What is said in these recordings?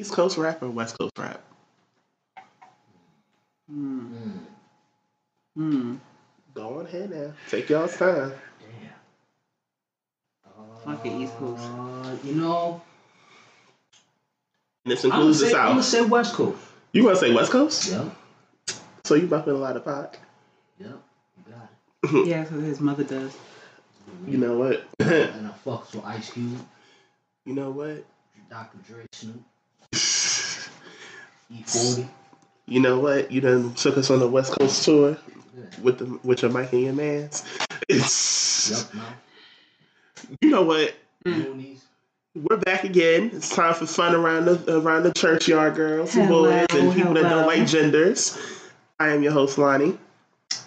East Coast rap or West Coast rap? Hmm. Mm. Hmm. Go on ahead now. Take y'all's time. Damn. Fuck it, East Coast. Uh, you know, And this I'm gonna, includes the South. I'm gonna say West Coast. You want to say West Coast? Yep. So you bumping a lot of pot? Yep. You got it. Yeah, so his mother does. You know what? And I fucks with Ice Cube, you know what? Dr. Dre, Snoop, E40. You know what? You done took us on the West Coast tour Yeah. with the with your mic and your mans. It's Yup, you know what? Mm. We're back again. It's time for fun around the around the churchyard, girls and Hello, boys, and people that don't like genders. I am your host Lonnie,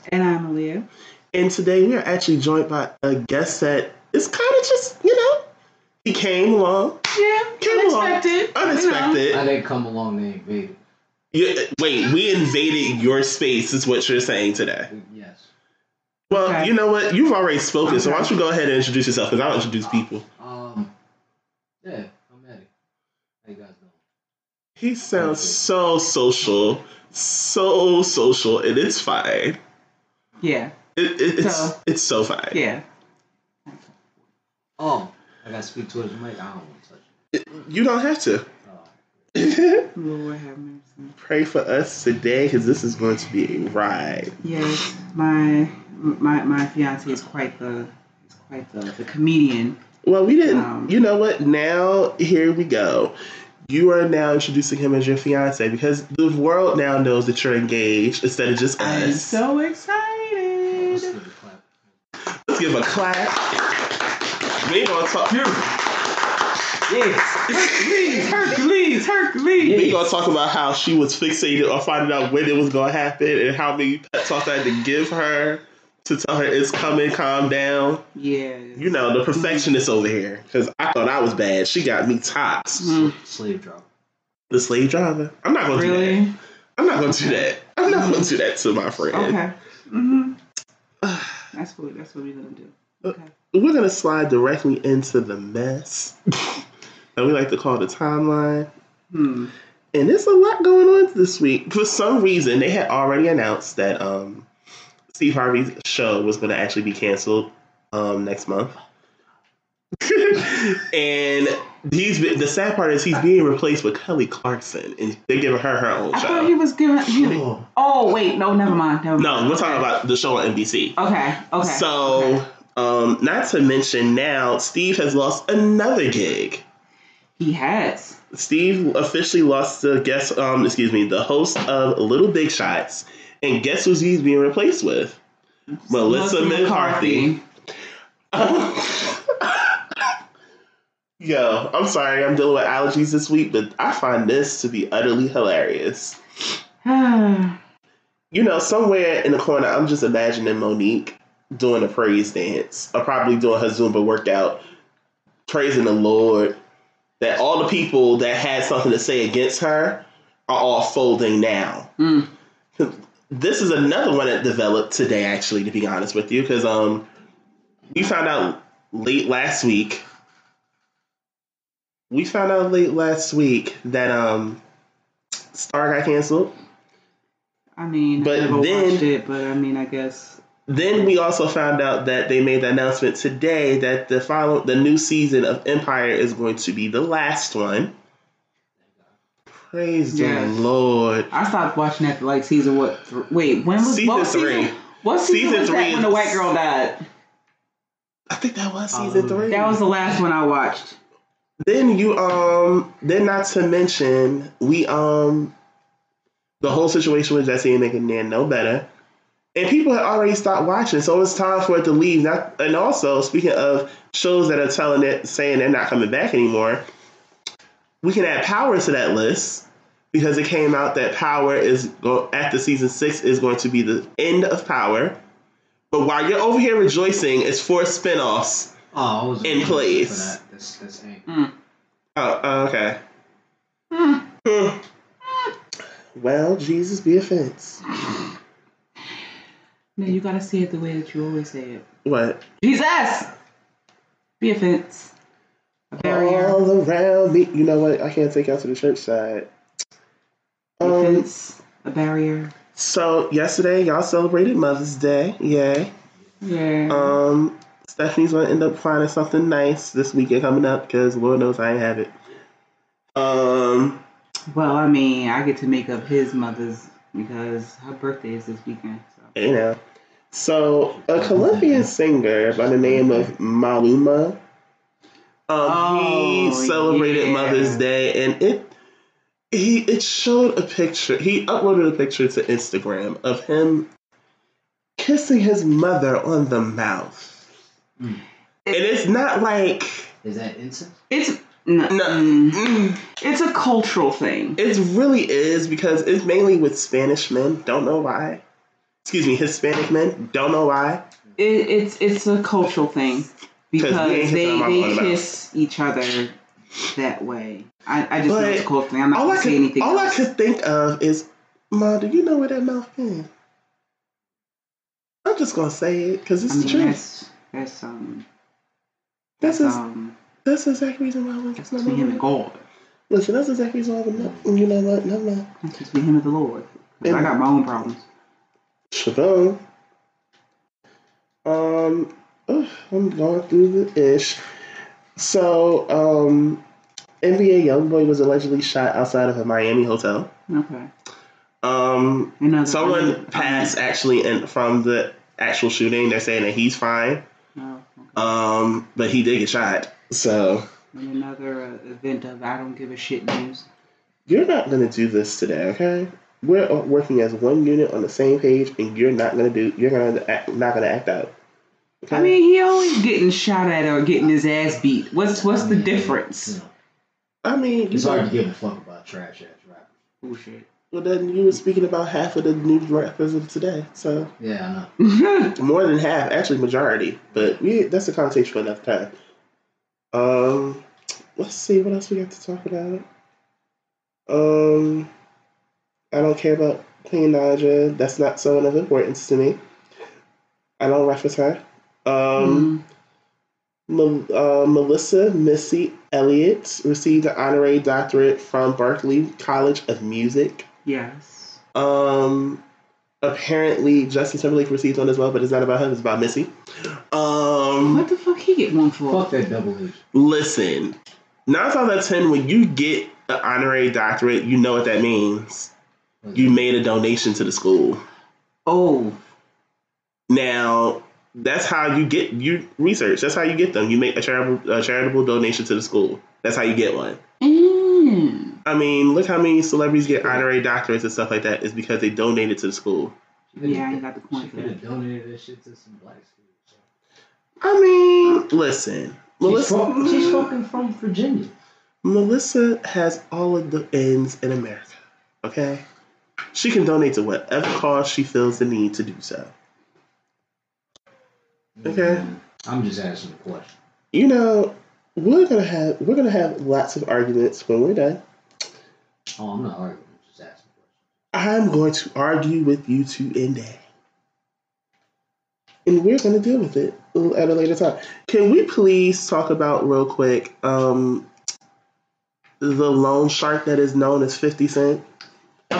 And I'm Aaliyah. and today we are actually joined by a guest that is kind of just you know he came along, Yeah, Came along. unexpected. unexpected. I didn't come along, they invaded. You- wait, we invaded your space, is what you're saying today. Yes. Well, Okay. you know what? You've already spoken, so why don't you go ahead and introduce yourself? Because I don't introduce people. Um, yeah, I'm Eddie. How you guys doing? He sounds so social, so social, and it's fine. Yeah, It, it, it's So- it's so fine. yeah. Oh, I gotta speak to his mic. I don't want to touch it. You don't have to. Oh. Lord have mercy. Pray for us today, because this is going to be a ride. Yes, my my my fiance is quite the is quite the, the comedian. Well, we didn't. Um, you know what? Now here we go. You are now introducing him as your fiance because the world now knows that you're engaged instead of just us. I'm us. so Let's excited. give a clap. Let's give a clap. We ain't gonna talk. Yes. Hercules, Hercules, Hercules. We gonna talk about how she was fixated on finding out when it was gonna happen and how many pep talks I had to give her to tell her it's coming, calm down. Yeah. You know, the perfectionist over here. Because I thought I was bad. She got me tops. Mm, Slave drop. The slave driver. I'm not gonna do that. really? I'm not gonna do that. I'm not gonna do that to my friend. Okay. Mm-hmm. That's what that's what we're gonna do. Okay. We're gonna slide directly into the mess that we like to call the timeline. Hmm. And there's a lot going on this week. For some reason, they had already announced that um, Steve Harvey's show was going to actually be canceled um, next month. and he's been, the sad part is he's being replaced with Kelly Clarkson, and they're giving her her own I thought he show. was giving. He, Oh, oh wait, no, never mind. Never No, mind. we're talking about the show on NBC. Okay. Okay. So, okay. um, not to mention now, Steve has lost another gig. He has. Steve officially lost the guest, um, excuse me, the host of Little Big Shots, and guess who he's being replaced with? Melissa McCarthy. Yo, I'm sorry, I'm dealing with allergies this week, but I find this to be utterly hilarious. You know, somewhere in the corner, I'm just imagining Mo'Nique doing a praise dance, or probably doing her Zumba workout, praising the Lord. That all the people that had something to say against her are all folding now. Mm. This is another one that developed today, actually, to be honest with you, because um, we found out late last week. We found out late last week that um, Star got canceled. I mean, But I then- it, but I mean, I guess. Then we also found out that they made the announcement today that the follow the new season of Empire is going to be the last one. Praise Yes. the Lord. I stopped watching that like season what? Th- wait, when was Season what three. Season, what season, Season was three that when the white girl died? I think that was season Um, three. That was the last one I watched. then you um then not to mention we um the whole situation with Jussie and making Nan no better. And people had already stopped watching, so it's time for it to leave. Not, and also, speaking of shows that are telling it, saying they're not coming back anymore, we can add Power to that list because it came out that Power is go, after season six is going to be the end of Power. But while you're over here rejoicing, it's four spinoffs. oh, I was In place. for that. That's that's. Mm. Oh, okay. Hmm. Well, Jesus be offense. No, you gotta say it the way that you always say it. What? Jesus, be offense. A barrier. all around me. You know what? I can't take y'all to the church side. Um. A barrier. so yesterday y'all celebrated Mother's Day. Yay. Yeah. Um, Stephanie's gonna end up finding something nice this weekend coming up because Lord knows I ain't have it. Um, well, I mean, I get to make up his mother's because her birthday is this weekend. So. you know. So a Colombian singer by the name of Maluma. Um, Oh, he celebrated yeah. Mother's Day, and it he it showed a picture. He uploaded a picture to Instagram of him kissing his mother on the mouth, Mm. and it's not like Is that incense? It's no, no, mm, it's a cultural thing. it really is because it's mainly with Spanish men. Don't know why. Excuse me, Hispanic men. Don't know why. It, it's it's a cultural thing because they kissing our mama on they kiss each other that way. I, I just know it's a cultural thing. I'm not gonna I say could, anything all I could think of is, Ma, do you know where that mouth is? I'm just gonna say it because it's I the mean, truth. that's that's um That's that's um that's the exact reason why I went to him and. God. Listen, that's the exact reason why I went. You know what? Never mind. That's between him and the Lord. 'Cause I got my own problems. Shabon. Um, I'm going through the ish. So, um, NBA YoungBoy was allegedly shot outside of a Miami hotel. Okay. Um, Another someone passed actually in, from the actual shooting. They're saying that he's fine. Okay. Um, but he did get shot. So another uh, event of I don't give a shit news. you're not gonna do this today, okay? We're working as one unit on the same page, and you're not gonna do. You're gonna act, not gonna act out. Okay? I mean, he always getting shot at or getting his ass beat. What's what's the I mean, difference? You I mean, you it's hard to give a fuck about trash ass rappers. Bullshit. well, then you were speaking about half of the news rappers of today, so Yeah, I know. more than half, actually majority. But we, that's a conversation for another time. Um, let's see what else we got to talk about. Um, I don't care about Queen Naija. That's not someone of importance to me. I don't reference her. Um, Mel- uh, Melissa Missy Elliott received an honorary doctorate from Berklee College of Music. yes. Um, apparently Justin Timberlake received one as well, but it's not about him. It's about Missy. Um, What the fuck he get one for? Fuck that double H. listen, nine times out of ten, when you get an honorary doctorate, you know what that means. You made a donation to the school. Oh, Now, that's how you get you research. That's how you get them. You make a charitable a charitable donation to the school. That's how you get one. mm. I mean, look how many celebrities get honorary doctorates and stuff like that. Is because they donated to the school. yeah, I got the point for could have donated that shit to some black schools. I mean, listen, She's, Melissa. from, she's fucking from Virginia. Melissa has all of the ends in America. Okay, she can donate to whatever cause she feels the need to do so. Okay. Mm, I'm just asking a question. You know, we're gonna have we're gonna have lots of arguments when we're done. Oh, I'm not arguing. I'm just asking I'm going to argue with you to end day. And we're going to deal with it at a later time. Can we please talk about real quick um, the loan shark that is known as 50 Cent?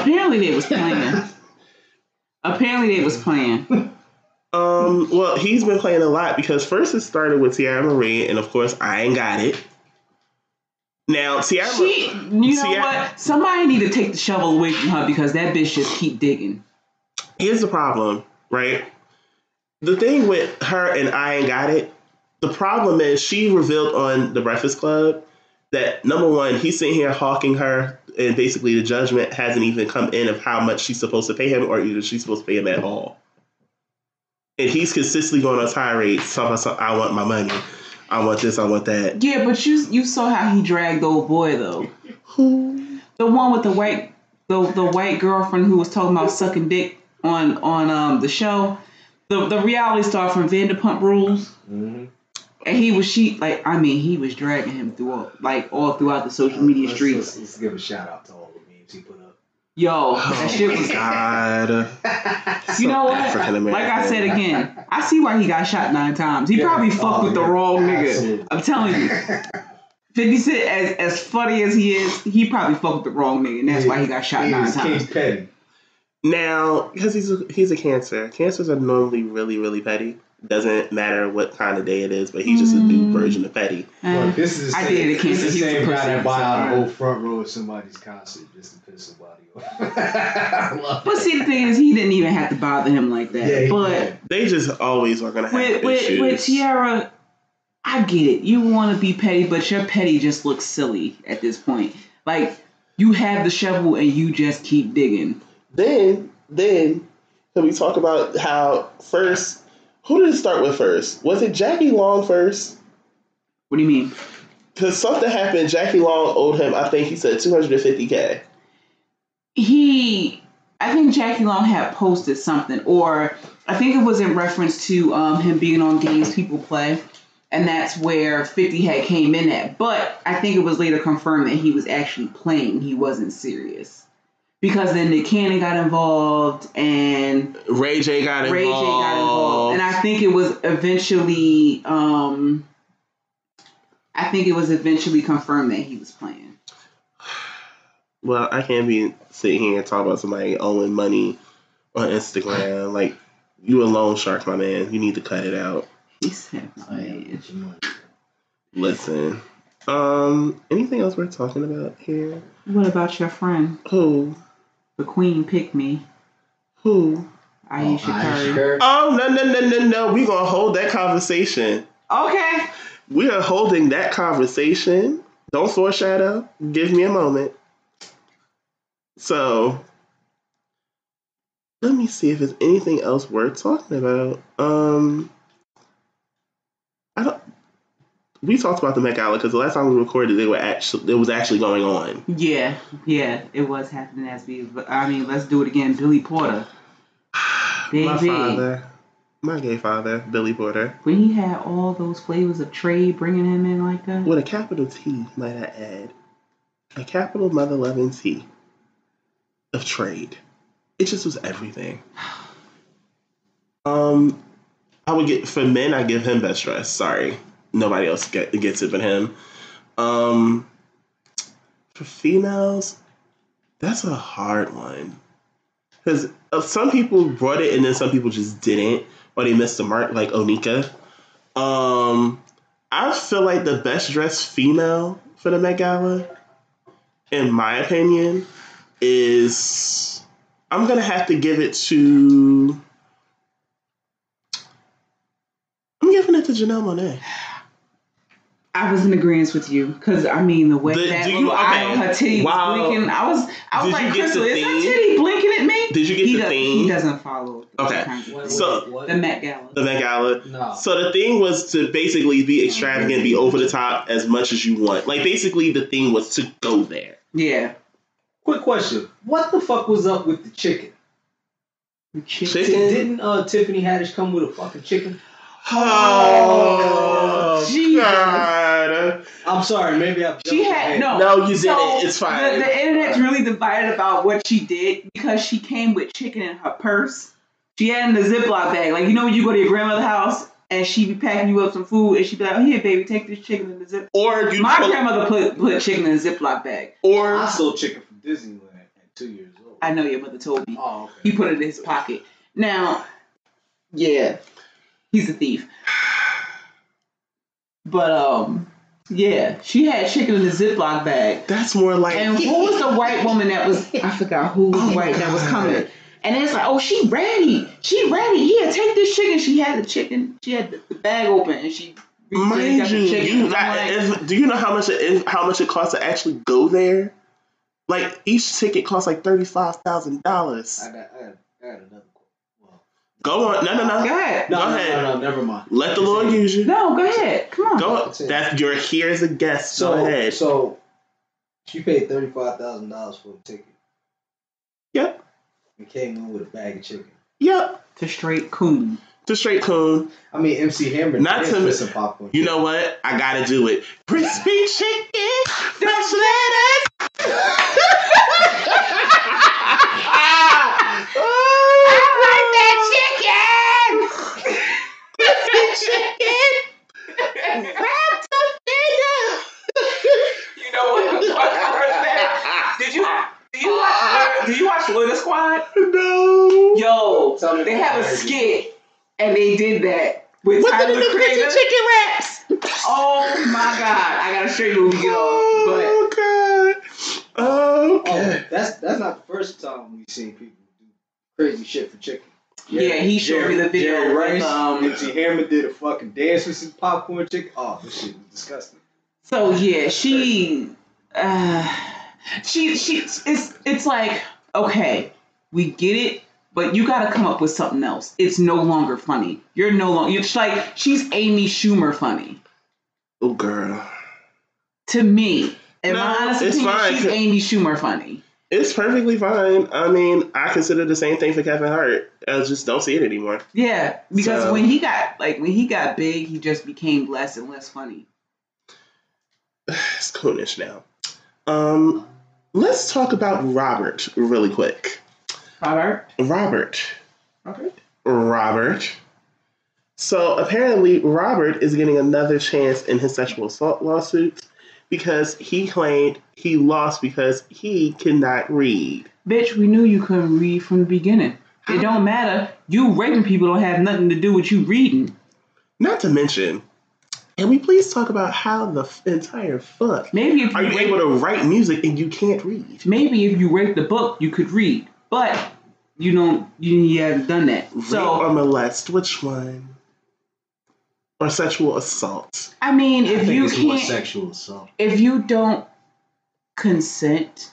Apparently they was playing. Apparently they was playing. Um, well, he's been playing a lot because first it started with Teairra Mari, and of course, I ain't got it. Now, Teairra She, you know See, what? Somebody need to take the shovel away from her because that bitch just keep digging. here's the problem, right? The thing with her and I ain't got it. The problem is she revealed on the Breakfast Club that number one, he's sitting here hawking her, and basically the judgment hasn't even come in of how much she's supposed to pay him, or either she's supposed to pay him at all. And he's consistently going on tirades, talking about something, I want my money, I want this, I want that. Yeah, but you you saw how he dragged the old boy though. Who? The one with the white the the white girlfriend who was talking about sucking dick on on um the show. The the reality star from Vanderpump Rules. Mm-hmm. And he was she like I mean he was dragging him through all, like all throughout the social media let's, streets. Let's, let's give a shout out to all the memes he put up. Yo, that oh shit was God. You know what? Like I said again, I see why he got shot nine times. He probably oh, fucked Oh, with the yeah. wrong nigga. I'm telling you. 50 Cent, as, as funny as he is, he probably fucked with the wrong nigga, and that's why he got shot He nine times. King Petty. Now, because he's a, he's a cancer. Cancers are normally really really petty. Doesn't matter what kind of day it is, but he's just a new Mm. version of petty. Uh, this is the I same, dated a this cancer. is He the was a same guy pussy, that buy out the alright. whole front row of somebody's concert just to piss somebody off. But see, the thing is, he didn't even have to bother him like that. Yeah, but did. They just always are gonna have with, with, issues. with Teairra, I get it. You want to be petty, but your petty just looks silly at this point. Like, you have the shovel and you just keep digging. Then, then, can we talk about how first? Who did it start with first? Was it Jackie Long first? What do you mean? Because something happened. Jackie Long owed him. I think he said two hundred and fifty k. he I think Jackie Long had posted something, or I think it was in reference to um, him being on games people play, and that's where 50 had came in at. But I think it was later confirmed that he was actually playing, he wasn't serious. Because then Nick Cannon got involved and Ray J got involved. Ray J got involved. And I think it was eventually um I think it was eventually confirmed that he was playing. Well, I can't be sitting here and talk about somebody owing money on Instagram. Like you a loan shark, my man. You need to cut it out. He said, I am "Man." with your money. Listen. Um, anything else we're talking about here? What about your friend? Who? The queen picked me. Who? Ayesha Oh, Curry. Curry. Oh no no no no no! We gonna hold that conversation. Okay. We are holding that conversation. Don't foreshadow. Give me a moment. So, let me see if there's anything else worth talking about. Um, I don't. We talked about the Met Gala because the last time we recorded, they were actually it was actually going on. Yeah, yeah, it was happening as we. But I mean, let's do it again. Billy Porter. my father, my gay father, Billy Porter, When he had all those flavors of trade bringing him in like that. with a capital T, might I add, a capital mother loving T of trade. It just was everything. Um, I would get for men. I give him best dress. Sorry, nobody else get, gets it but him. Um, for females, that's a hard one because some people brought it and then some people just didn't, or they missed the mark, like Onika. Um, I feel like the best dressed female for the Met Gala, in my opinion, is I'm gonna have to give it to. I'm giving it to Janelle Monáe. I was in agreement with you because I mean the way The- that do you- little eye on her titty Wow. was blinking. I was, I was Did like, Crystal, is her titty blinking at me? Did you get he the does, theme? He doesn't follow. Okay. kinds of- What- So- what- what? the Met Gala. The Met Gala. No. So the thing was to basically be extravagant, be over the top as much as you want. Like basically, the thing was to go there. yeah. Quick question. What the fuck was up with the chicken? The chick- Chicken? Didn't uh, Tiffany Haddish come with a fucking chicken? Oh, Jesus. God. I'm sorry, maybe I've She had no. No, you So, didn't. It's fine. The, the internet's really divided about what she did because she came with chicken in her purse. She had it in the Ziploc bag. Like, you know, when you go to your grandmother's house and she be packing you up some food and she be like, oh, here, baby, take this chicken in the zip. or you My pull- grandmother put, put chicken in a Ziploc bag. or I sold chicken from Disneyland at two years old. I know your mother told me. Oh, okay. He put it in his pocket. Now, yeah, he's a thief. But, um, yeah, she had chicken in the Ziploc bag. that's more like And who was the white woman that was? I forgot who was Oh, white that was coming. And it's like, oh, she ready. She ready. Yeah, take this chicken. She had the chicken. She had the, bag open, and she reached in and Mind you, the chicken. you like, if, do you know how much it is, how much it costs to actually go there? Like each ticket costs like thirty five thousand dollars. I got, I got, I got another Go on, no, no, no. go ahead. no, Go no, ahead. no, no, never mind. Let the Lord use you. No, go ahead. Come on. Go. That's it. That you're here as a guest. So, go ahead. so she paid thirty five thousand dollars for a ticket Yep. and came in with a bag of chicken. Yep. To straight coon. To straight coon. I mean, MC Hammer Not to- put some popcorn. You know what? I gotta do it. Crispy chicken, fresh lettuce. I like that chicken wrapped up in You know what the fuck I Did you do you watch do you watch Little Squad? No. Yo, they have a skit and they did that with What's Tyler Creator. chicken wraps. Oh my god! I gotta show you yo. we. But oh god. Okay. Oh, that's that's not the first time we've seen people do crazy shit for chicken. Yeah, he showed me the video Jerry with, Rice, um, MC Hammer did a fucking dance with some popcorn chicken. Oh, this shit was disgusting. So yeah, she, uh, she, she, it's it's like okay, we get it, but you got to come up with something else. It's no longer funny. You're no longer. It's like she's Amy Schumer funny Oh girl. to me. In my honest it's opinion, fine. she's Amy Schumer funny. It's perfectly fine. I mean, I consider the same thing for Kevin Hart. I just don't see it anymore. Yeah, because So- when he got like when he got big, he just became less and less funny. It's coonish now. Um, let's talk about Robert really quick. Robert. Robert. Robert. Robert. So apparently, Robert is getting another chance in his sexual assault lawsuits because he claimed he lost because he cannot read. Bitch, we knew you couldn't read from the beginning. It don't matter. You raping people don't have nothing to do with you reading. Not to mention, can we please talk about how the f- entire fuck Maybe if you, are you rape, able to write music and you can't read? maybe if you raped the book, you could read, but you don't. You, you haven't done that. Rape So or molest, which one? Or sexual assault? I mean, I if think you it's can't, sexual assault. if you don't consent,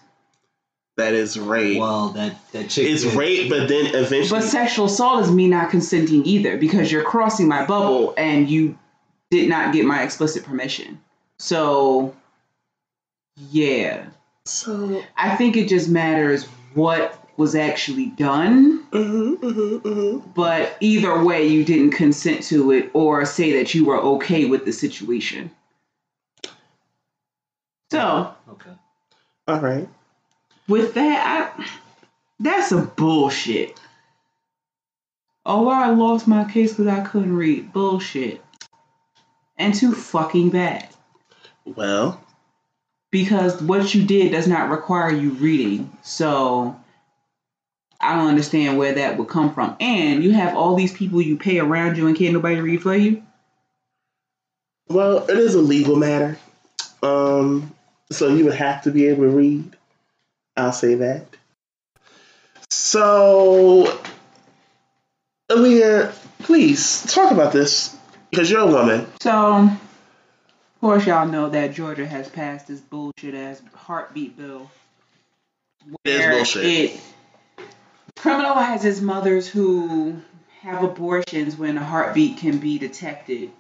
That is rape. Well, that that chick. it's did- rape, but then eventually. but sexual assault is me not consenting either because you're crossing my bubble and you did not get my explicit permission. So, yeah. so. I think it just matters what was actually done, hmm hmm hmm but either way, you didn't consent to it or say that you were okay with the situation. So, Okay. All right. with that, I, that's a bullshit. Oh, I lost my case because I couldn't read. Bullshit. And too fucking bad. Well, because what you did does not require you reading. So I don't understand where that would come from. And you have all these people you pay around you and can't nobody read for you. well, it is a legal matter. Um, so you would have to be able to read. I'll say that. So, Aaliyah, please talk about this because you're a woman. So of course y'all know that Georgia has passed this bullshit ass heartbeat bill. It is bullshit. It criminalizes mothers who have abortions when a heartbeat can be detected.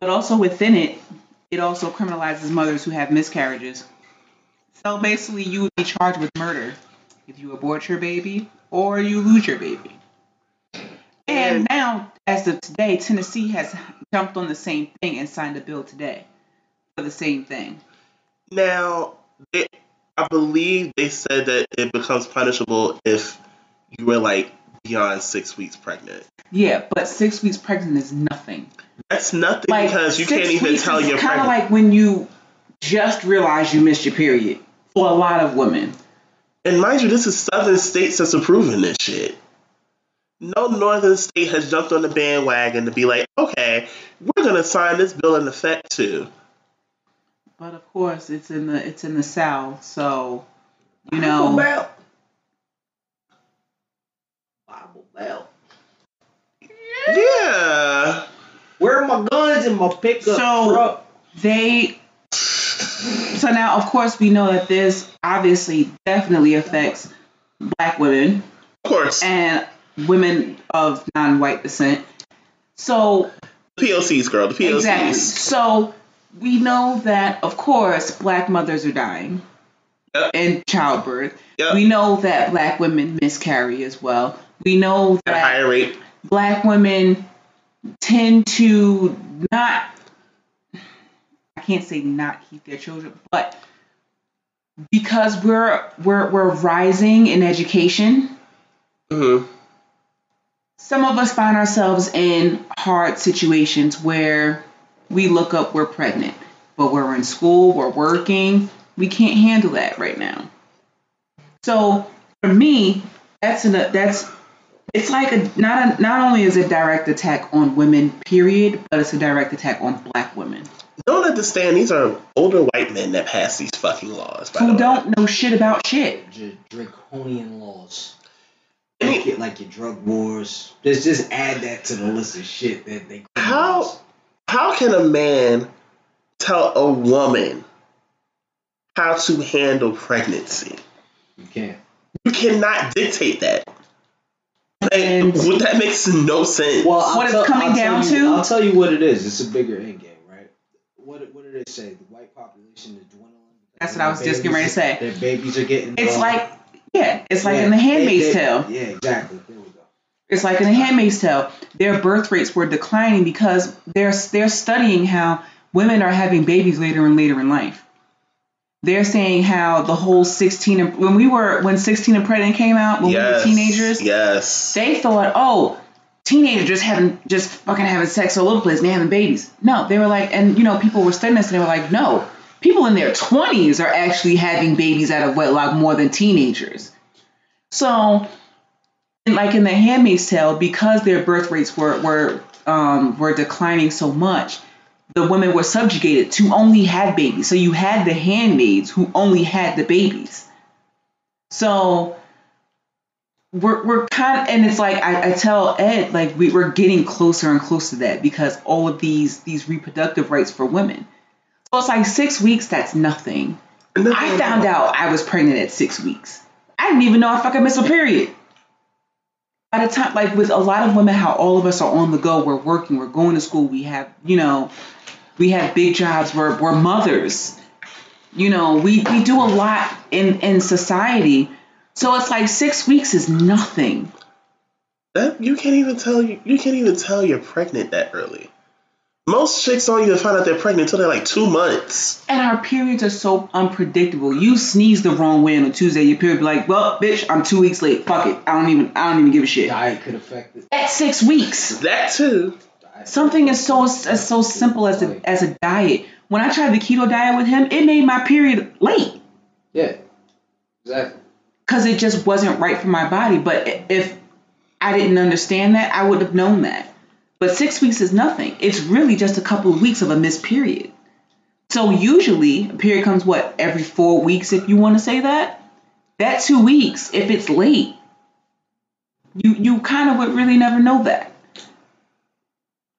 But also within it, it also criminalizes mothers who have miscarriages. So basically, you would be charged with murder if you abort your baby or you lose your baby. And now, as of today, Tennessee has jumped on the same thing and signed a bill today for the same thing. Now, I believe they said that it becomes punishable if you were like beyond six weeks pregnant. Yeah, but six weeks pregnant is nothing. That's nothing Like because you can't even tell you're kind of pregnant. like when you just realize you missed your period. For a lot of women, and mind you, this is southern states that's approving this shit. No northern state has jumped on the bandwagon to be like, okay, we're gonna sign this bill in effect too. But of course it's in the it's in the South, so you know. Belt. Bible belt. Yeah. Where are my guns and my pickup So- truck? they so now of course we know that this obviously definitely affects black women Of course. and women of non-white descent so POCs, girl. The POCs. exactly so we know that of course black mothers are dying Yep. in childbirth Yep. we know that black women miscarry as well we know At that higher rate. black women tend to not I can't say not keep their children, but because we're we're we're rising in education, hmm some of us find ourselves in hard situations where we look up we're pregnant, but we're in school, we're working, we can't handle that right now. So for me, that's an that's it's like a not a, not only is it a direct attack on women, period, but it's a direct attack on black women Don't understand. These are older white men that pass these fucking laws. By who way. don't know shit about shit. Draconian laws. I mean- Like your, like your drug wars. Just just add that to the list of shit that they. How how can a man tell a woman how to handle pregnancy? You can't. You cannot dictate that. Like, And- well, that makes no sense. Well, I'll What it's coming I'll down you- to? I'll tell you what it is. It's a bigger end game, right? What what did they say? The white population is dwindling. That's what I was just getting ready to say. Their babies are getting. It's uh, like yeah, it's like yeah, in the they- Handmaid's they- Tale. Yeah, exactly. There we go. It's like in the Handmaid's Tale. Their birth rates were declining because they're they're studying how women are having babies later and later in life. They're saying how the whole 16 and when we were when 16 and pregnant came out when we were teenagers, Yes. they thought, oh, teenagers just having just fucking having sex all over the place and they having babies. No, they were like, and you know, people were studying this and they were like, no, people in their twenties are actually having babies out of wedlock more than teenagers. So, like in the Handmaid's Tale, because their birth rates were were um, were declining so much, the women were subjugated to only have babies. So you had the handmaids who only had the babies. So we're we're kind of, and it's like I, I tell Ed like we, we're getting closer and closer to that because all of these these reproductive rights for women. So it's like six weeks. That's nothing. I found out I was pregnant at six weeks. I didn't even know I fucking missed a period. By the time, like with a lot of women, how all of us are on the go, we're working, we're going to school, we have, you know, we have big jobs, we're, we're mothers. You know, we, we do a lot in, in society. So it's like six weeks is nothing. That you can't even tell you you can't even tell you're pregnant that early. Most chicks don't even find out they're pregnant until they're like two months. And our periods are so unpredictable. You sneeze the wrong way on a Tuesday, your period be like, well, bitch, I'm two weeks late. Fuck it. I don't even I don't even give a shit. Diet could affect it. At six weeks. That too. Something is so as so simple as a as a diet. When I tried the keto diet with him, it made my period late Yeah. Exactly. because it just wasn't right for my body. But if I didn't understand that, I would have known that. But six weeks is nothing. It's really just a couple of weeks of a missed period. So usually a period comes what every four weeks, if you want to say that. That two weeks, if it's late, you you kind of would really never know that.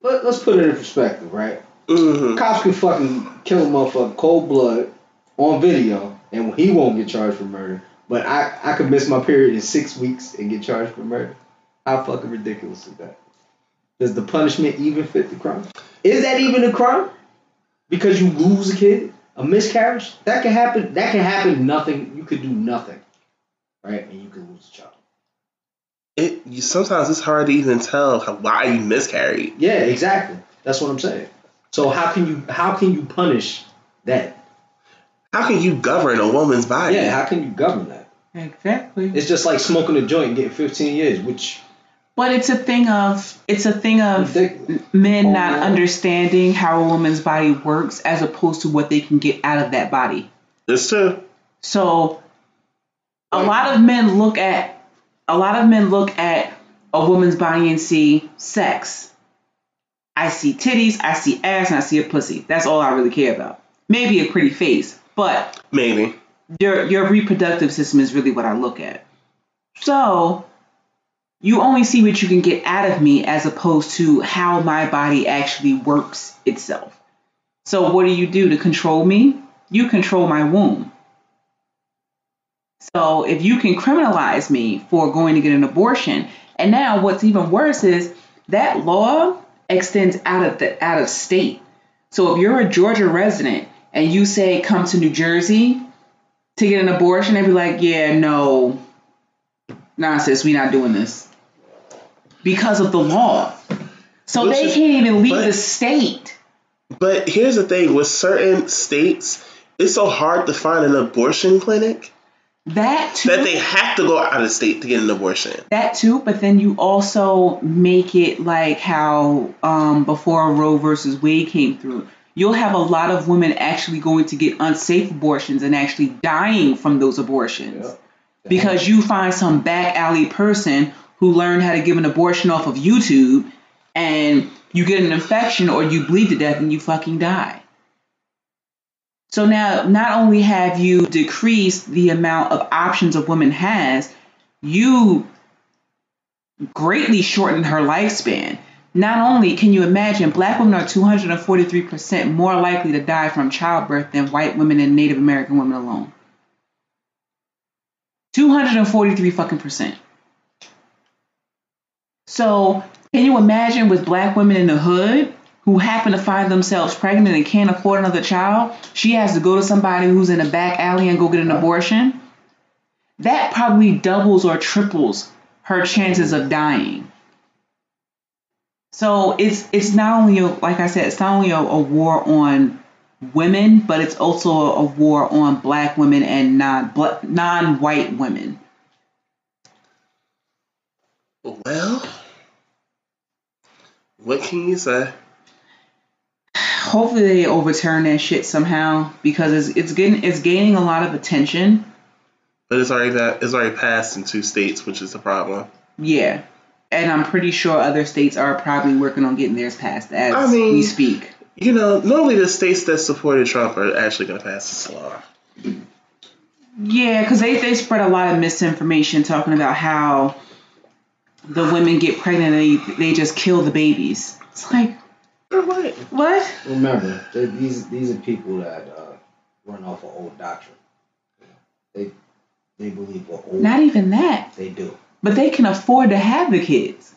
Let, let's put it in perspective, right? hmm Cops can fucking kill a motherfucker cold blood on video, and he won't get charged for murder. But I, I could miss my period in six weeks and get charged for murder. How fucking ridiculous is that? Does the punishment even fit the crime? Is that even a crime? Because you lose a kid, a miscarriage, that can happen. That can happen. Nothing. You could do nothing, right? And you could lose a child. It you, sometimes it's hard to even tell how, why you miscarried. Yeah, exactly. That's what I'm saying. So how can you how can you punish that? How can you govern a woman's body? Yeah, how can you govern that? Exactly. It's just like smoking a joint and getting 15 years, which But it's a thing of it's a thing of ridiculous. men oh, not Oh. understanding how a woman's body works as opposed to what they can get out of that body. It's true. So a lot of men look at a lot of men look at a woman's body and see sex. I see titties, I see ass, and I see a pussy. That's all I really care about. Maybe a pretty face, but Maybe. your your reproductive system is really what I look at. So you only see what you can get out of me as opposed to how my body actually works itself. So what do you do to control me? You control my womb. So if you can criminalize me for going to get an abortion, and now what's even worse is that law extends out of the out of state. So if you're a Georgia resident and you say come to New Jersey to get an abortion, they'd be like, yeah, no, nonsense, We're not doing this because of the law. So Which they is- can't even leave but- the state. But here's the thing: with certain states, it's so hard to find an abortion clinic That too. that they have to go out of state to get an abortion. That too, but then you also make it like how um, before Roe versus Wade came through, you'll have a lot of women actually going to get unsafe abortions and actually dying from those abortions. Yeah. because you find some back alley person who learned how to give an abortion off of YouTube and you get an infection or you bleed to death and you fucking die. So now not only have you decreased the amount of options a woman has, you greatly shortened her lifespan. Not only can you imagine black women are 243% more likely to die from childbirth than white women and Native American women alone. 243 fucking percent. So, can you imagine with black women in the hood who happen to find themselves pregnant and can't afford another child? She has to go to somebody who's in a back alley and go get an abortion. That probably doubles or triples her chances of dying. So it's it's not only a, like I said, it's not only a, a war on women, but it's also a, war on black women and non non white women. Well, what can you say? Hopefully they overturn that shit somehow because it's it's getting it's gaining a lot of attention. But it's already that it's already passed in two states, which is the problem. Yeah, and I'm pretty sure other states are probably working on getting theirs passed as I mean, we speak. You know, normally the states that supported Trump are actually going to pass this law. Yeah, because they, they spread a lot of misinformation talking about how the women get pregnant and they, they just kill the babies. It's like, what? What? Remember, these these are people that uh, run off of old doctrine. They they believe what old. Not even that. They do. But they can afford to have the kids.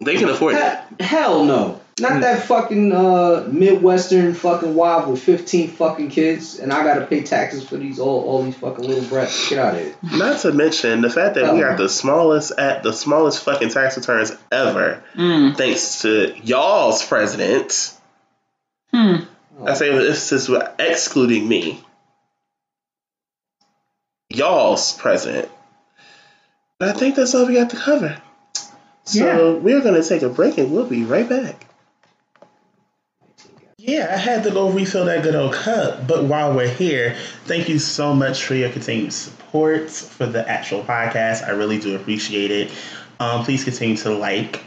They can afford it. Hell no. Not that fucking uh, Midwestern fucking wife with 15 fucking kids, and I gotta pay taxes for these all, all these fucking little brats. Get out of here. Not to mention the fact that Hell we got the smallest at the smallest fucking tax returns ever, mm. thanks to y'all's president. Hmm. I say this is excluding me. Y'all's president. But I think that's all we got to cover. So yeah. we're gonna take a break and we'll be right back. Yeah, I had to go refill that good old cup. But while we're here, thank you so much for your continued support for the actual podcast. I really do appreciate it. Um, please continue to like,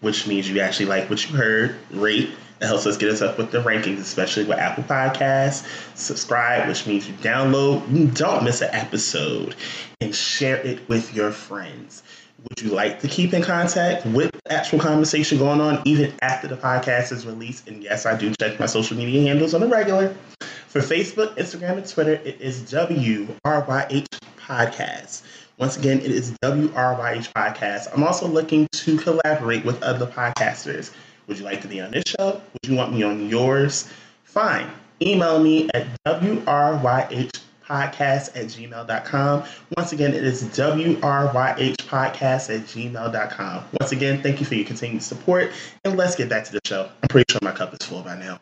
which means you actually like what you heard, rate. It helps us get us up with the rankings, especially with Apple Podcasts. Subscribe, which means you download, you don't miss an episode, and share it with your friends. Would you like to keep in contact with actual conversation going on even after the podcast is released? And yes, I do check my social media handles on a regular. For Facebook, Instagram, and Twitter, it is WRYH Podcast. Once again, it is WRYH Podcast. I'm also looking to collaborate with other podcasters. Would you like to be on this show? Would you want me on yours? Fine. Email me at WRYH podcast at gmail.com. Once again, it is WRYH podcast at gmail.com. Once again, thank you for your continued support. And let's get back to the show. I'm pretty sure my cup is full by now.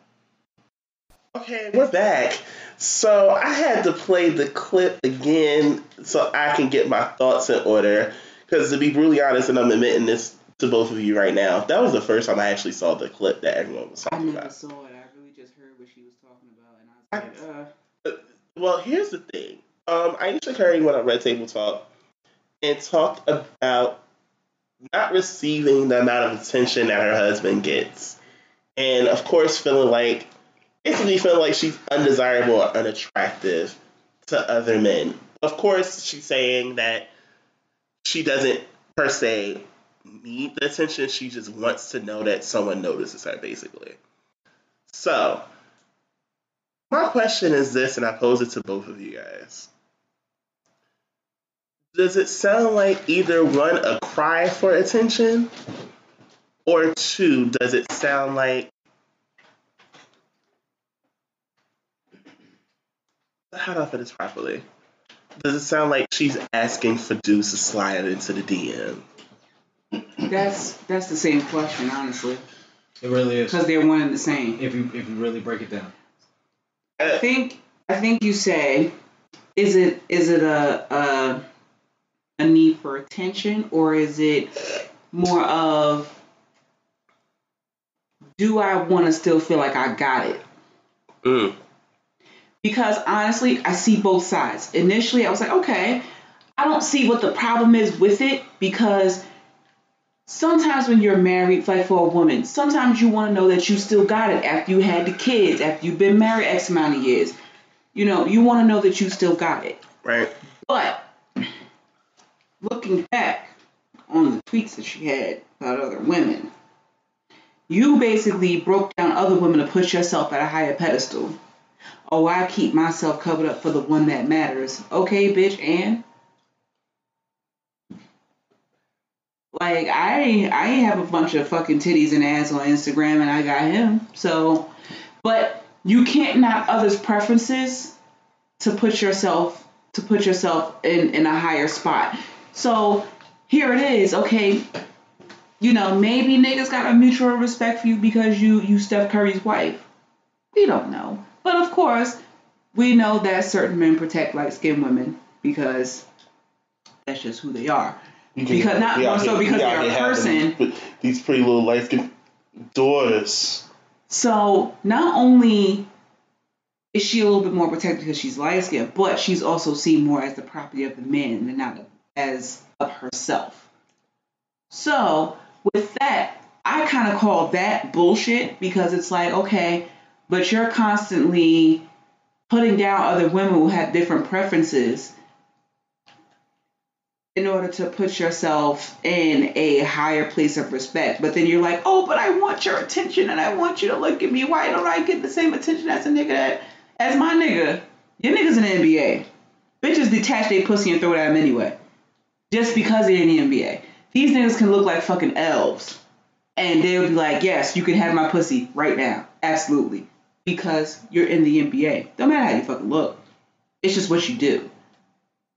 Okay, we're back. So I had to play the clip again so I can get my thoughts in order. Because to be brutally honest, and I'm admitting this to both of you right now, that was the first time I actually saw the clip that everyone was talking about. I never saw it. I really just heard what she was talking about, and I was like, uh. Well, here's the thing. Um, Ayesha Curry went on Red Table Talk and talked about not receiving the amount of attention that her husband gets. And of course, feeling like, basically feeling like she's undesirable or unattractive to other men. Of course, she's saying that she doesn't per se need the attention, she just wants to know that someone notices her, basically. So, my question is this, and I pose it to both of you guys. Does it sound like either one, a cry for attention, or two, does it sound like how do I put this properly? Does it sound like she's asking for dudes to slide into the DM? That's that's the same question, honestly. It really is because they're one and the same. If you if you really break it down. I think I think you say, is it is it a a, a need for attention or is it more of do I want to still feel like I got it? Mm. Because honestly, I see both sides. Initially, I was like, okay, I don't see what the problem is with it because sometimes when you're married, like for a woman, sometimes you want to know that you still got it after you had the kids, after you've been married X amount of years. You know, you want to know that you still got it. Right. But looking back on the tweets that she had about other women, you basically broke down other women to put yourself at a higher pedestal. Oh, I keep myself covered up for the one that matters. Okay, bitch, and like I I have a bunch of fucking titties and ass on Instagram and I got him. So but you can't knock others' preferences to put yourself to put yourself in, in a higher spot. So here it is, okay. You know, maybe niggas got a mutual respect for you because you you Steph Curry's wife. We don't know. But of course, we know that certain men protect light skinned women because that's just who they are. You Because not more so because they're a person. These, these pretty little light skinned daughters. So not only is she a little bit more protected because she's light skinned, but she's also seen more as the property of the man and not as of herself. So with that, I kind of call that bullshit because it's like, okay, but you're constantly putting down other women who have different preferences in order to put yourself in a higher place of respect. But then you're like, oh, but I want your attention and I want you to look at me. Why don't I get the same attention as a nigga that, as my nigga? Your niggas in the NBA. Bitches detach their pussy and throw it at him anyway. Just because they're in the NBA. These niggas can look like fucking elves. And they'll be like, yes, you can have my pussy right now. Absolutely. Because you're in the NBA. Don't matter how you fucking look. It's just what you do.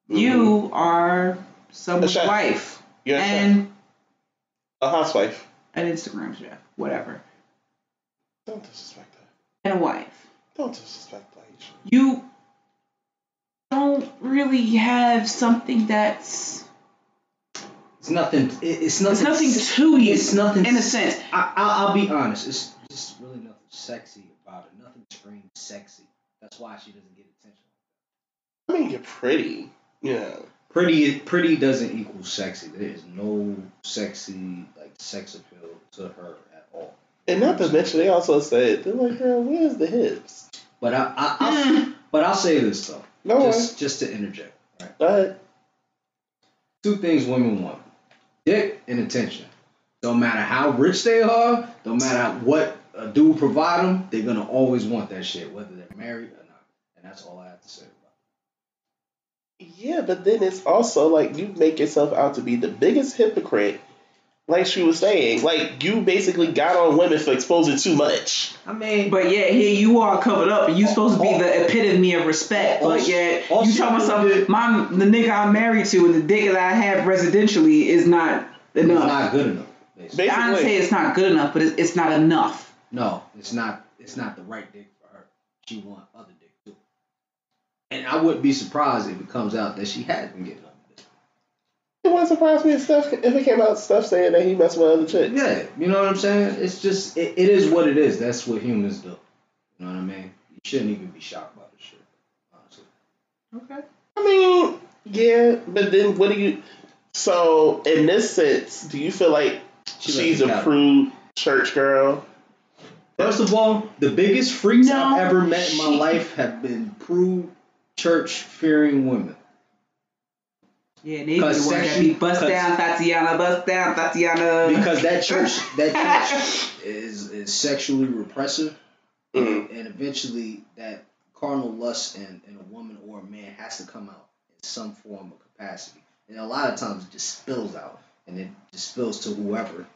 You mm-hmm. are someone's wife. You're a chef. and a housewife. an Instagram chef. Whatever. Don't disrespect that. And a wife. Don't disrespect that. You don't really have something that's It's nothing. It's nothing. it's nothing to you. It's nothing. in a sense. I, I'll, I'll be honest. It's just really nothing sexy about it. Nothing screams sexy. That's why she doesn't get attention. I mean, you're pretty. Yeah. Pretty, pretty doesn't equal sexy. There is no sexy like sex appeal to her at all. And not to mention, they also said, they're like, girl, where's the hips? But I, I, I but I'll say this though, No just just to interject. Right, Go ahead. two things women want: dick and attention. Don't matter how rich they are, don't matter what a dude provide them, they're gonna always want that shit, whether they're married or not. And that's all I have to say. Yeah, but then it's also like you make yourself out to be the biggest hypocrite. Like she was saying, like you basically got on women for exposing too much. I mean, But yeah, here you are covered up, and you supposed to be the epitome of respect. But she- yet you she talking about something. My the nigga I'm married to and the dick that I have residentially is not enough. it's not good enough. Basically. I didn't say it's not good enough, but it's, it's not enough. No, it's not. It's not the right dick for her. She want other dick too. And I wouldn't be surprised if it comes out that she has been getting other dick. it wouldn't surprise me if stuff if it came out stuff saying that he messed with other chicks. Yeah, you know what I'm saying? It's just it, it is what it is. That's what humans do. You know what I mean? You shouldn't even be shocked by this shit. Honestly. Okay. I mean, yeah, but then what do you? So in this sense, do you feel like She she's a prude church girl? First of all, the biggest freaks No, I've ever met in my she- life have been prude church fearing women. Yeah, and they be the Cause that be bust down Thotiana, bust down Thotiana. Because that church that church is is sexually repressive Mm. and eventually that carnal lust in, in a woman or a man has to come out in some form of capacity. And a lot of times it just spills out and it just spills to whoever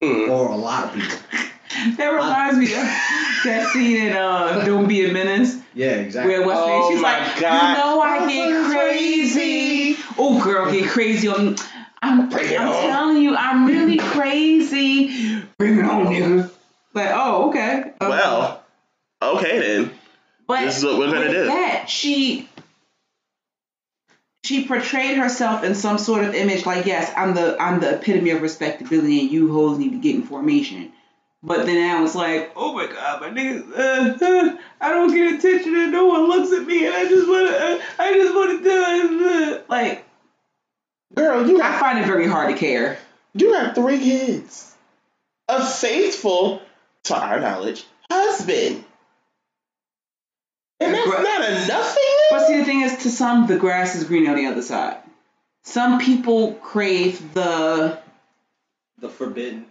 Mm. or a lot of people. that reminds me of that scene in uh, Don't Be a Menace. Yeah, exactly. Where West Oh she's my like, God. you know I Oh, get so crazy. Oh girl, get crazy on I'm, I'm telling you, I'm really crazy. Bring it on, nigga. Like, oh, okay. Uh, Well, okay then. but this is what we're gonna with do. That she she portrayed herself in some sort of image like, yes, I'm the I'm the epitome of respectability, and you hoes need to get information. But then I was like, oh my god, my niggas, uh, uh, I don't get attention and no one looks at me, and I just wanna, uh, I just wanna do it. Like, Girl, you I find it very hard to care. you have three kids. A faithful, to our knowledge, husband. And that's Gr- not enough for you? But see, the thing is, to some, the grass is green on the other side. Some people crave the The forbidden.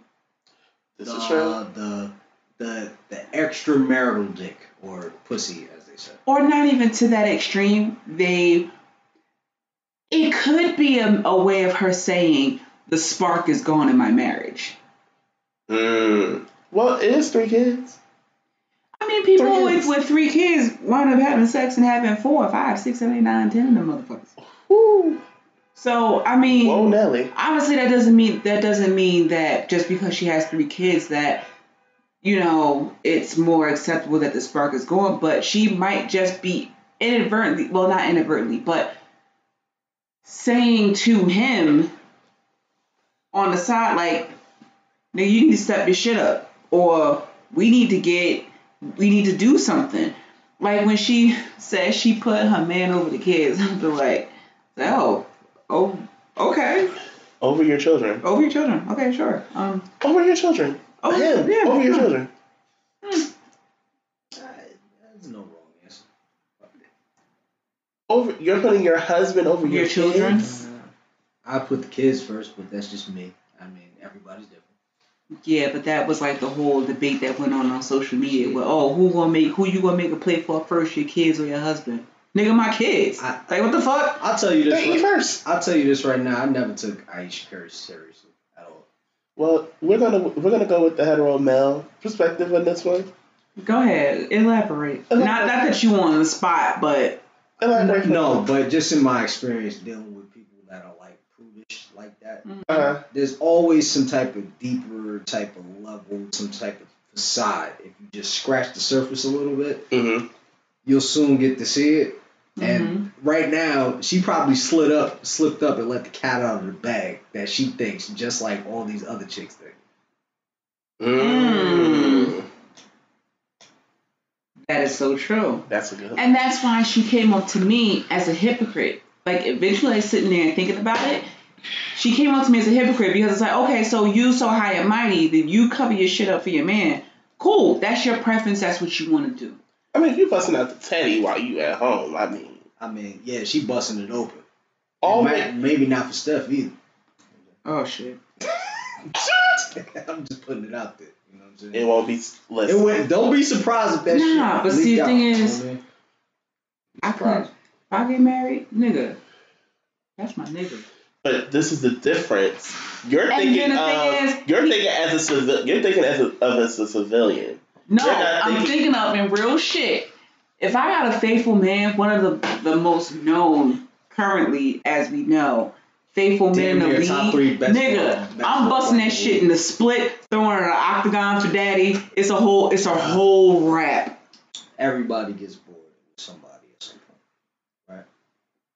This the, is true. The the the extramarital dick or pussy, as they say. or not even to that extreme. They, it could be a, a way of her saying the spark is gone in my marriage. Mm. Well, it is three kids. I mean, people with, with three kids wind up having sex and having four, five, six, seven, eight, nine, ten of them motherfuckers. Woo. So I mean, Whoa, Nelly. obviously that doesn't mean that doesn't mean that just because she has three kids that you know it's more acceptable that the spark is gone. But she might just be inadvertently, well, not inadvertently, but saying to him on the side like, "Nigga, you need to step your shit up," or "We need to get, we need to do something." Like when she said she put her man over the kids, I'd be like, "Oh, oh, okay." Over your children. Over your children. Okay, sure. Um. Over your children. Oh, Him. yeah, Over your sure. children. There's no wrong answer. Over you're putting your husband over your, Your children? kids? I put the kids first, but that's just me. I mean, everybody's different. Yeah, but that was like the whole debate that went on on social media. Where oh, who gonna make who you gonna make a play for first, your kids or your husband? Nigga, my kids. I- like what the fuck? I'll tell you this. They eat Right, first. I'll tell you this right now. I never took Ayesha Curry seriously at all. Well, we're gonna we're gonna go with the hetero male perspective on this one. Go ahead, elaborate. Not not that you want on the spot, but Elaborate. No, but just in my experience dealing with people that are like prudish like that, Uh, there's always some type of deeper type of level, some type of facade. If you just scratch the surface a little bit, mm-hmm. you'll soon get to see it. And Mm-hmm. right now, she probably slid up, slipped up, and let the cat out of the bag that she thinks, just like all these other chicks think. Mm. that is so true. That's a good. And that's why she came up to me as a hypocrite. Like eventually, I was sitting there and thinking about it. She came up to me as a hypocrite because it's like, okay, so you so high and mighty that you cover your shit up for your man. Cool, that's your preference. That's what you want to do. I mean, if you busting out the teddy while you at home, I mean, I mean, yeah, she busting it open. all Might- maybe not for Steph either. Oh shit. I'm just putting it out there. You know what I'm saying? it won't be Less It listen. went, don't be surprised if that Nah, shit. but see, the thing you know is- what I mean? I could. If I get married, nigga, that's my nigga. But this is the difference. You're And thinking the thing of is- you're thinking as a civil. You're thinking as a, of as a civilian. No, I'm thinking- thinking of in real shit. If I got a faithful man, one of the the most known currently, as we know, faithful Damn man in the top league, nigga, I'm busting that shit in the split, throwing it in the octagon for daddy. It's a whole, it's a whole rap. Everybody gets bored with somebody at some point. Right?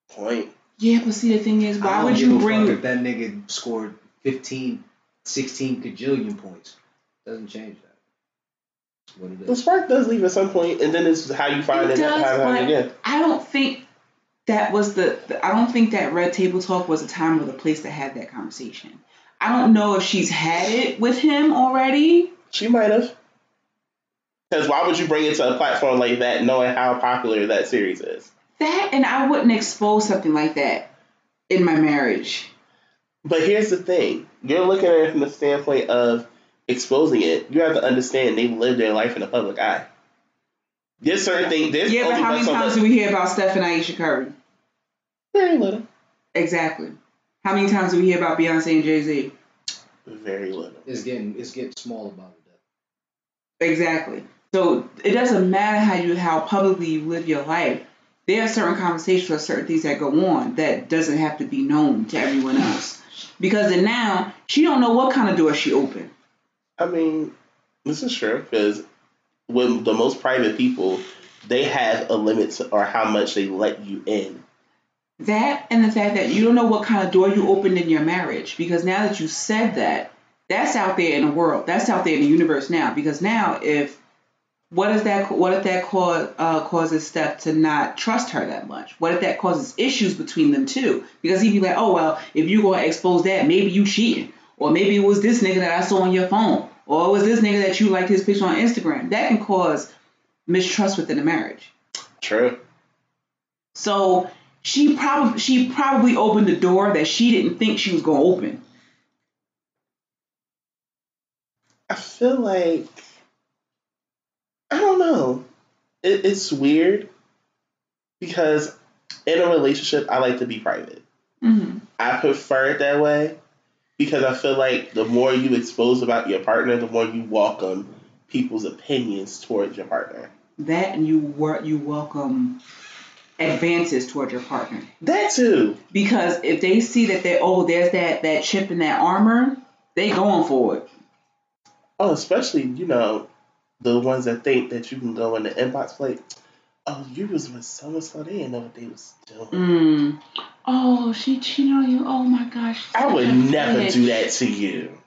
Point. Yeah, but see, the thing is, I why don't would give you a bring? fuck if that nigga scored 15, 16 cajillion points? Doesn't change that. That's what it The spark does leave at some point, and then it's how you find It it, does, how it happen but- again. I don't think that was the, the. I don't think that Red Table Talk was a time or the place to have that conversation. I don't know if she's had it with him already. She might have. Because why would you bring it to a platform like that, knowing how popular that series is? That and I wouldn't expose something like that in my marriage. But here's the thing: you're looking at it from the standpoint of exposing it. You have to understand they live their life in the public eye. There's certain things. There's Yeah, but only how many times do we hear about Steph and Ayesha Curry? Very little. Exactly. How many times do we hear about Beyonce and Jay Z? Very little. It's getting it's getting small about it. Exactly. So it doesn't matter how you how publicly you live your life. There are certain conversations or certain things that go on that doesn't have to be known to everyone else. Because then now she don't know what kind of door she opened. I mean, this is true because with the most private people, they have a limit to, or how much they let you in. That and the fact that you don't know what kind of door you opened in your marriage. Because now that you said that, that's out there in the world. That's out there in the universe now. Because now if what is that? What if that cause uh, causes Steph to not trust her that much? What if that causes issues between them too? Because he'd be like, oh well, if you're gonna expose that, maybe you cheating, or maybe it was this nigga that I saw on your phone, or it was this nigga that you liked his picture on Instagram. That can cause mistrust within a marriage. True. So she probably she probably opened the door that she didn't think she was gonna open. I feel like I don't know. It, it's weird because in a relationship, I like to be private. Mm-hmm. I prefer it that way because I feel like the more you expose about your partner, the more you welcome people's opinions towards your partner. That and you you welcome advances towards your partner. That too. Because if they see that they oh there's that that chip in that armor, they going for it. Oh, especially you know the ones that think that you can go in the inbox plate. Oh, you was with so and so. They didn't know what they was doing. Mm. Oh, she cheated on you. Oh my gosh. I would never bitch. do that to you.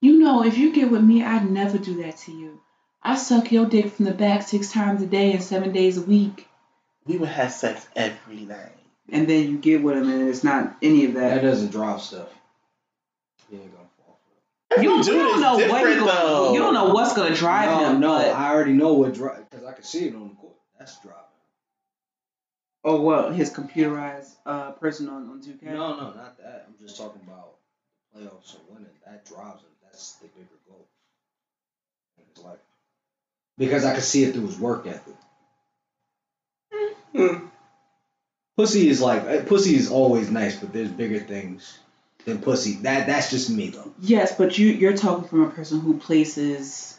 You know, if you get with me, I'd never do that to you. I suck your dick from the back six times a day and seven days a week. We would have sex every night. And then you get with him and it's not any of That that. doesn't drive stuff. You ain't gonna fall for You don't, you don't know what different, gonna, though. You don't know what's gonna drive no, him. no, but- I already know what drive because I can see it on the court. That's driving. Oh well, his computerized uh, person on on 2K. No, no, not that. I'm just talking about the playoffs and winning. That drives him. That's the bigger goal. It's like because I can see it through his work ethic. Hmm. Pussy is like uh, pussy is always nice, but there's bigger things than pussy. That that's just me though. Yes, but you you're talking from a person who places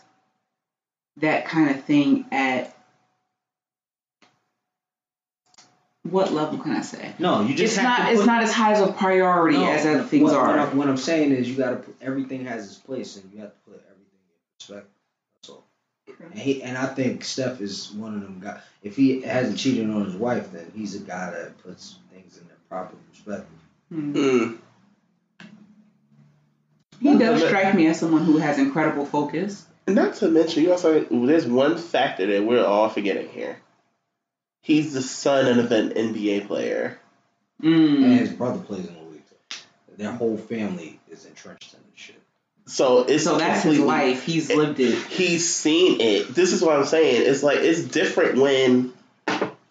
that kind of thing at what level can I say? No, you just It's have not to it's not as high as a priority No, as other things what, are. What I'm, what I'm saying is, you got to put everything has its place, and you have to put everything in perspective. That's all. And he and I think Steph is one of them guys. If he hasn't cheated on his wife, then he's a guy that puts things in their proper perspective. Hmm. Hmm. He does strike me as someone who has incredible focus. Not to mention, you also there's one factor that we're all forgetting here. He's the son of an NBA player. Mm. And his brother plays in the league. Their whole family is entrenched in this shit. So it's So that's his life. He's lived it. He's seen it. This is what I'm saying. It's like it's different when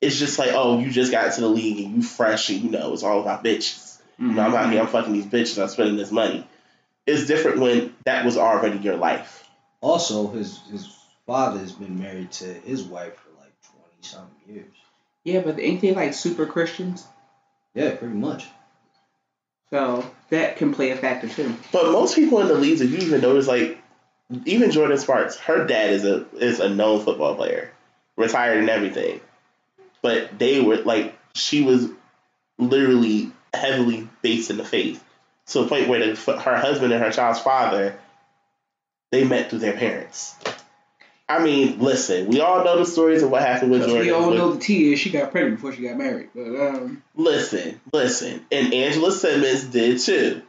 it's just like, oh, you just got to the league and you fresh and you know it's all about bitches. You know, I'm out here, I'm fucking these bitches, I'm spending this money. It's different when that was already your life. Also, his his father has been married to his wife for like twenty something years. Yeah, but ain't they like super Christians? Yeah, pretty much. So that can play a factor too. But most people in the leagues, if you even notice, like even Jordin Sparks, her dad is a is a known football player, retired and everything. But they were like she was literally heavily based in the faith, to the point where the, her husband and her child's father they met through their parents. I mean, listen, we all know the stories of what happened with Jordin. We all know the T is she got pregnant before she got married. But um, Listen, listen, and Angela Simmons did too.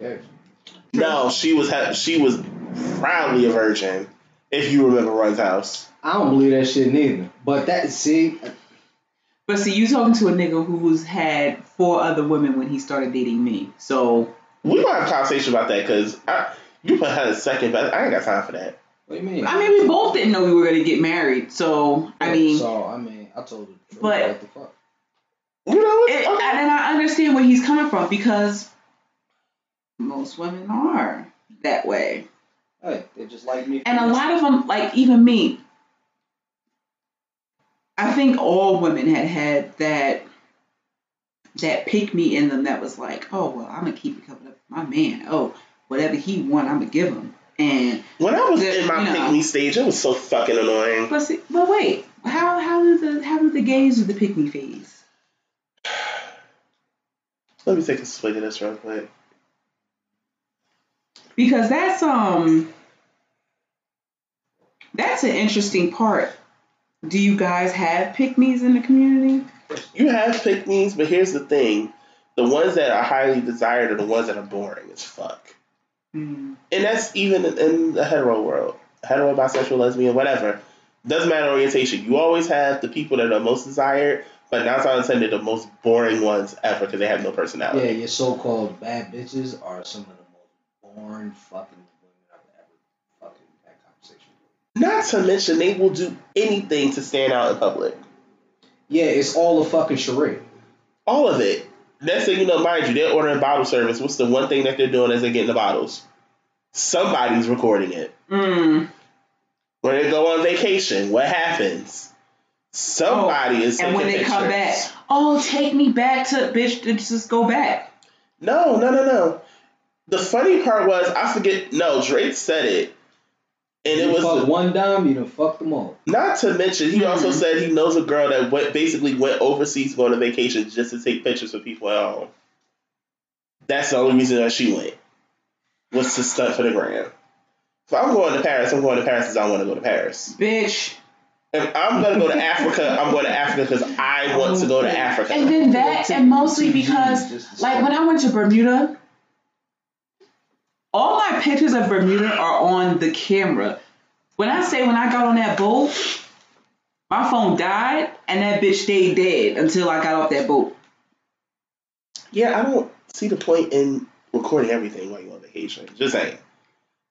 Okay. cares? No, she was ha- she was proudly a virgin. If you remember Run's house, I don't believe that shit neither. But that see, but see, you talking to a nigga who's had four other women when he started dating me. So we gonna have a conversation about that because you put her in second, but I ain't got time for that. What do you mean? I mean, we both didn't know we were gonna get married. So I mean, so I mean, I told her. the truth. But- what the fuck? You know it, Okay. and I understand where he's coming from because most women are that way. Hey, they just like me. And a lot of them, like even me, I think all women had had that that pick me in them that was like, oh well, I'm gonna keep it coming up with my man. Oh, whatever he want, I'm gonna give him. And When I was the- in my you know. pick me stage, it was so fucking annoying. but see, but wait, how how do the how do the gays do the pick me phase? Let me take a swig of this real quick. Because that's um that's an interesting part. Do you guys have pick me's in the community? You have pick me's, but here's the thing: the ones that are highly desired are the ones that are boring as fuck. Hmm. And that's even in, in the hetero world. hetero, bisexual, lesbian, whatever. Doesn't matter orientation. You always have the people that are most desired, but nine times out of ten, they're the most boring ones ever because they have no personality. Yeah, your so-called bad bitches are some of the most boring fucking women I've ever fucking had conversation with. Not to mention, they will do anything to stand out in public. Yeah, it's all a fucking charade. All of it. Next thing you know, mind you, they're ordering bottle service. What's the one thing that they're doing as they're getting the bottles? Somebody's recording it. Mm. When they go on vacation, what happens? Somebody is Oh, And when they come back, oh, take me back to bitch. Just go back. No, no, no, no. The funny part was I forget. No, Drake said it, and you it was fuck one dime, you done fucked them all. not to mention he also Mhm. said he knows a girl that went basically went overseas going on a vacation just to take pictures of people at home. That's the only reason that she went was to stunt for the gram. So I'm going to Paris. I'm going to Paris because I want to go to Paris. Bitch. If I'm going to go to Africa, I'm going to Africa because I want to go to Africa. And then that, and mostly because, like, when I went to Bermuda, all my pictures of Bermuda are on the camera. When I say when I got on that boat, my phone died and that bitch stayed dead until I got off that boat. Yeah, I don't see the point in recording everything while you're on vacation. Just saying.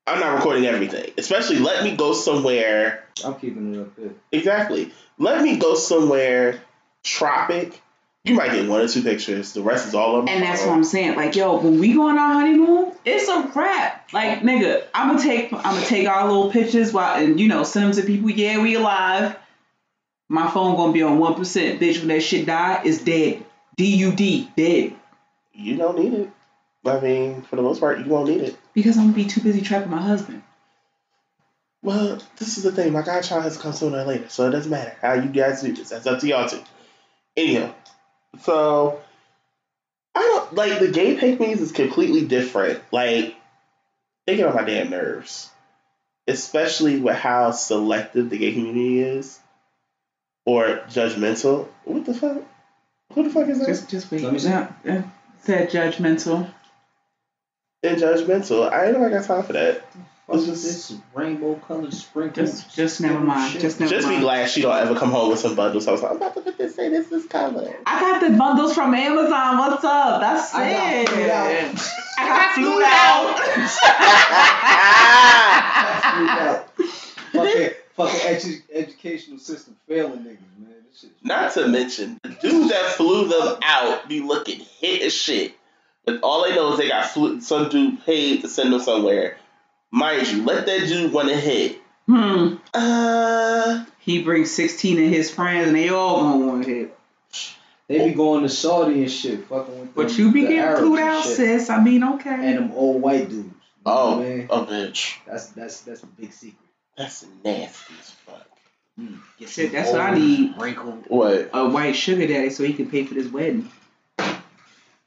I'm not recording everything. Especially let me go somewhere. I'm keeping it up there. Exactly. Let me go somewhere tropic. You might get one or two pictures. The rest is all on my And that's what. I'm saying. Like, yo, when we go on our honeymoon, it's a wrap. Like, nigga, I'm gonna take I'm gonna take our little pictures while and you know send them to people. Yeah, we alive. My phone gonna be on one percent, bitch. When that shit die, it's dead. D U D, dead. You don't need it. I mean, for the most part, you won't need it. Because I'm gonna be too busy trapping my husband. Well, this is the thing. My godchild has to come sooner or later, so it doesn't matter how you guys do this. That's up to y'all too. Anyhow, so I don't like the gay pick me's is completely different. Like they get on my damn nerves, especially with how selective the gay community is, or judgmental. What the fuck? Who the fuck is that? Just just wait. Let me see. Yeah, yeah. Said judgmental. and judgmental. I ain't know I got time for that. What's It's this rainbow colored sprinkles? Just just never mind. Shit. Just never Just be glad she don't ever come home with some bundles. I was like, I'm about to put this in. This is color. I got the bundles from Amazon. What's up? That's I got it. flued out. I got flued out. fucking fucking edu- educational system failing niggas, man. This shit. Not to mention, the dude that flew them out be looking hit as shit. But all they know is they got flew, some dude paid to send them somewhere. Mind you, let that dude run ahead. hmm. Uh, He brings 16 of his friends and they all gonna want to hit. They be going to Saudi and shit, fucking with But them- you be the getting Arabs flued out, sis. I mean, okay. And them old white dudes. You know oh, what I mean? a bitch. That's that's that's a big secret. That's nasty as fuck. Mm, get Shit, some that's what I need. Wrinkled. What? A white sugar daddy so he can pay for this wedding.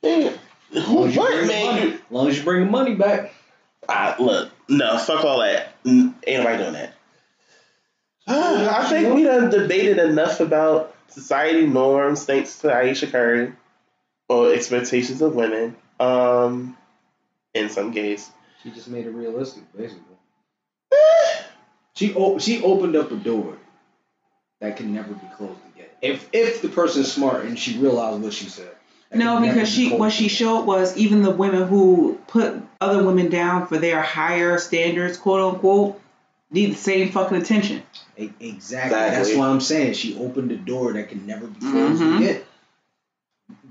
Man, As long as you what bring the man? money- You, As long as you bring the money back. ah, look, no, fuck all that. Ain't nobody doing that. I think we done debated enough about society norms thanks to Ayesha Curry or expectations of women. Um, in some case. She just made it realistic, basically. She o- she opened up a door that can never be closed again. If if the person's smart and she realized what she said. No, because be she what she showed was even the women who put other women down for their higher standards, quote unquote, need the same fucking attention. Exactly. Exactly. That's what I'm saying. She opened a door that can never be closed Mhm. again.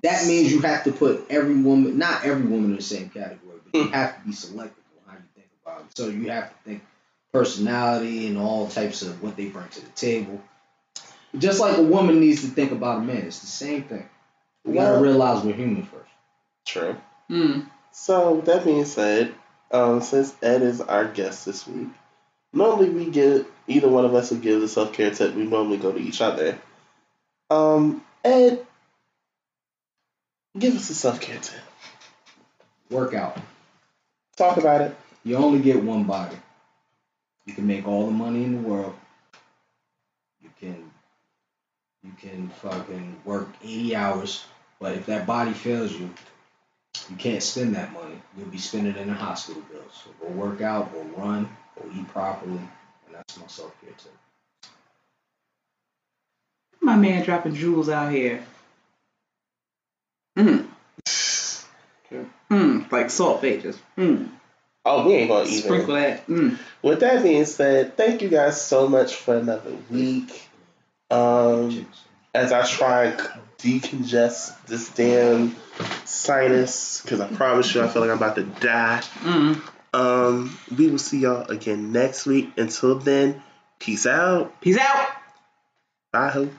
That means you have to put every woman, not every woman in the same category, but you have to be selective on how you think about it. So you have to think personality and all types of what they bring to the table. Just like a woman needs to think about a man, it's the same thing. We gotta realize we're human first. True. Mm. So with that being said, um, since Ed is our guest this week, normally we get either one of us will give the self care tip. We normally go to each other. Um, Ed, give us a self care tip. Workout. Talk about it. You only get one body. You can make all the money in the world. You can you can fucking work 80 hours, but if that body fails you, you can't spend that money. You'll be spending it in the hospital bills. So go work out, go run, go eat properly, and that's my self care tip. My man dropping jewels out here. Mm. Mm. Like salt pages. Mm. Oh, we ain't gonna even. Sprinkle that. Mm. With that being said, thank you guys so much for another week. Um, as I try and decongest this damn sinus, because I promise you, I feel like I'm about to die. Mm. Um, we will see y'all again next week. Until then, peace out. Peace out. Bye, hope.